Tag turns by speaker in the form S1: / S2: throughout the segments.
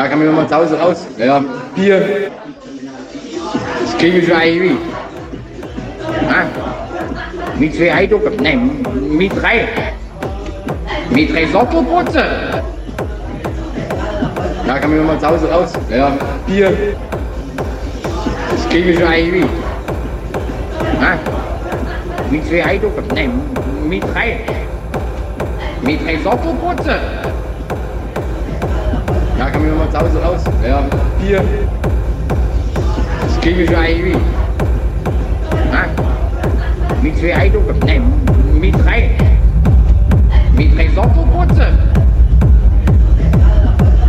S1: Ja, kann man nochmal zu Hause raus. Ja, Bier. Das kriege ich schon irgendwie. Ah. Mit zwei Heiducken. Nein, mit drei. Mit drei Sockelputze. Ja, kann man nochmal zu raus. Ja, Bier. Das kriege ich schon irgendwie. Ah. Mit zwei Heiducken. Nein, mit drei. Mit drei. Ja, kann man nochmal zu Hause raus. Ja, Bier. Das kriege ich schon irgendwie. Ah. Mit zwei Heiducken. Nein, mit drei. Mit drei Sockelputze.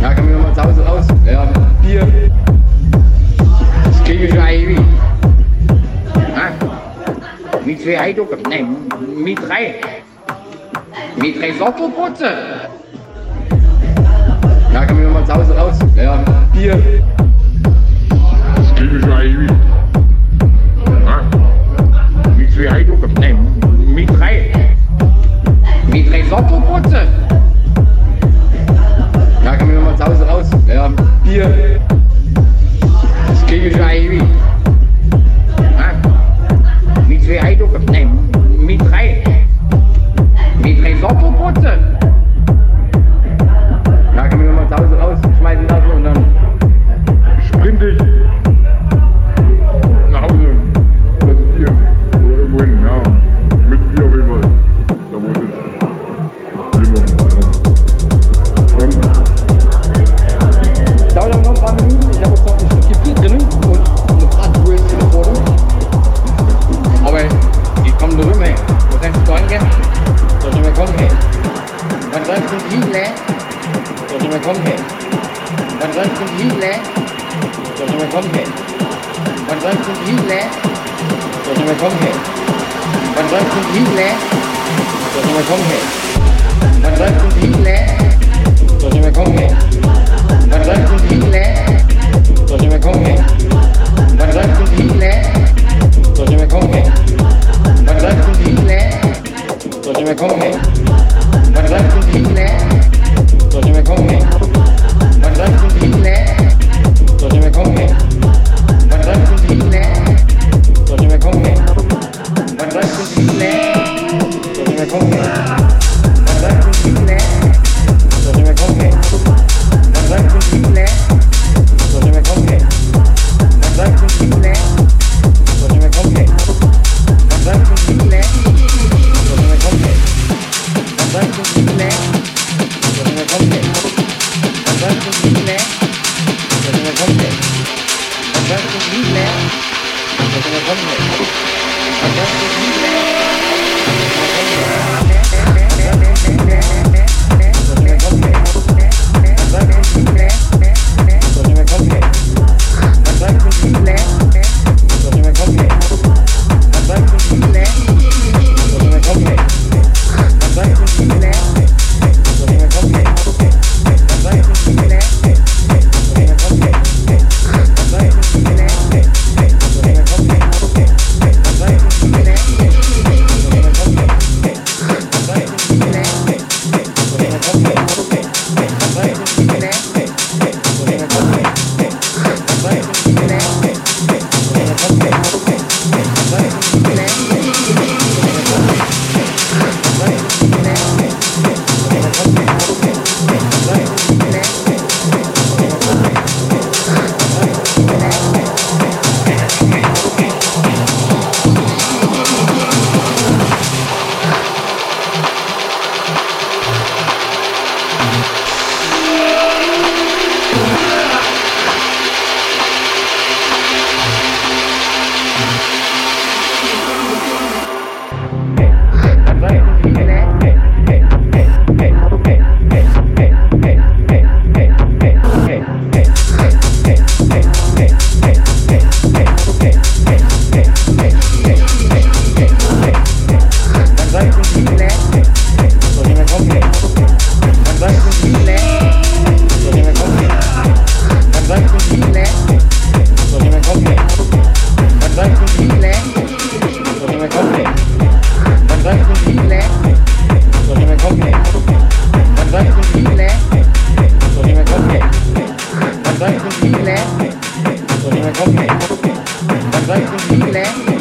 S1: Ja, kann man nochmal zu Hause raus. Ja, Bier. Das kriege ich schon irgendwie. Ah. Mit zwei Heiducken. Nein, mit drei. Mit drei Sockelputze. Ja, nochmal zu Hause raus. Ja, Bier. Das ich schon irgendwie. Ah. Mit zwei Heiducken. Nein, mit drei. Mit drei Sockelputze. Ja, kann man nochmal zu Hause raus. Ja, Bier. Das ich schon irgendwie. Ah. Mit zwei Heiducken. Nein, mit drei. run to you left. Doesn't work from here. One run to you left. Doesn't work from here. One run to you left. Doesn't work from here. One run to you left. mulher. ok ok 还可以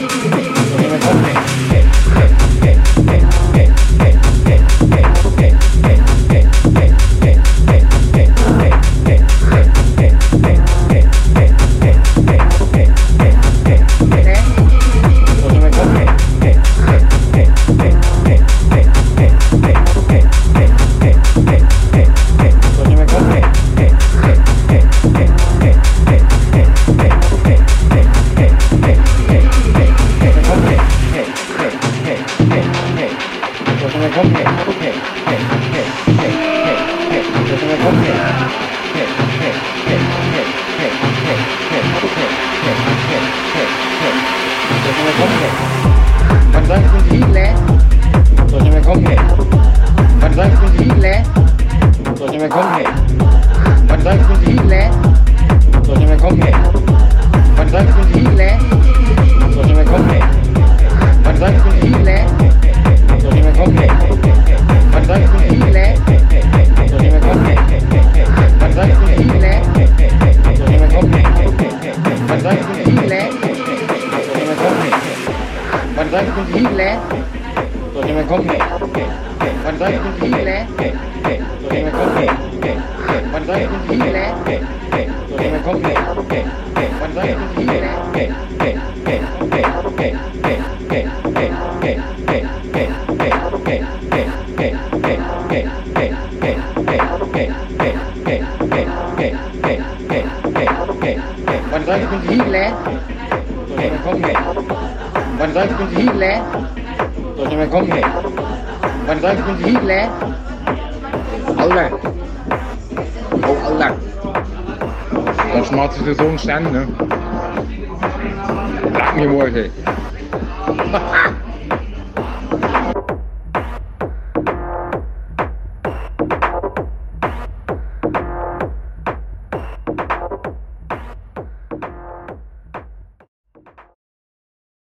S1: mình không thể. Mình đây không khí lẽ rồi nhưng mình không thể. Heat Land. Tôi cho mày có nghệ. มันก็ขึ้นที่แล้วเอาละเอาเอา
S2: ละ Dat
S1: is maat de zoon staan, hè? Laat hè. worden.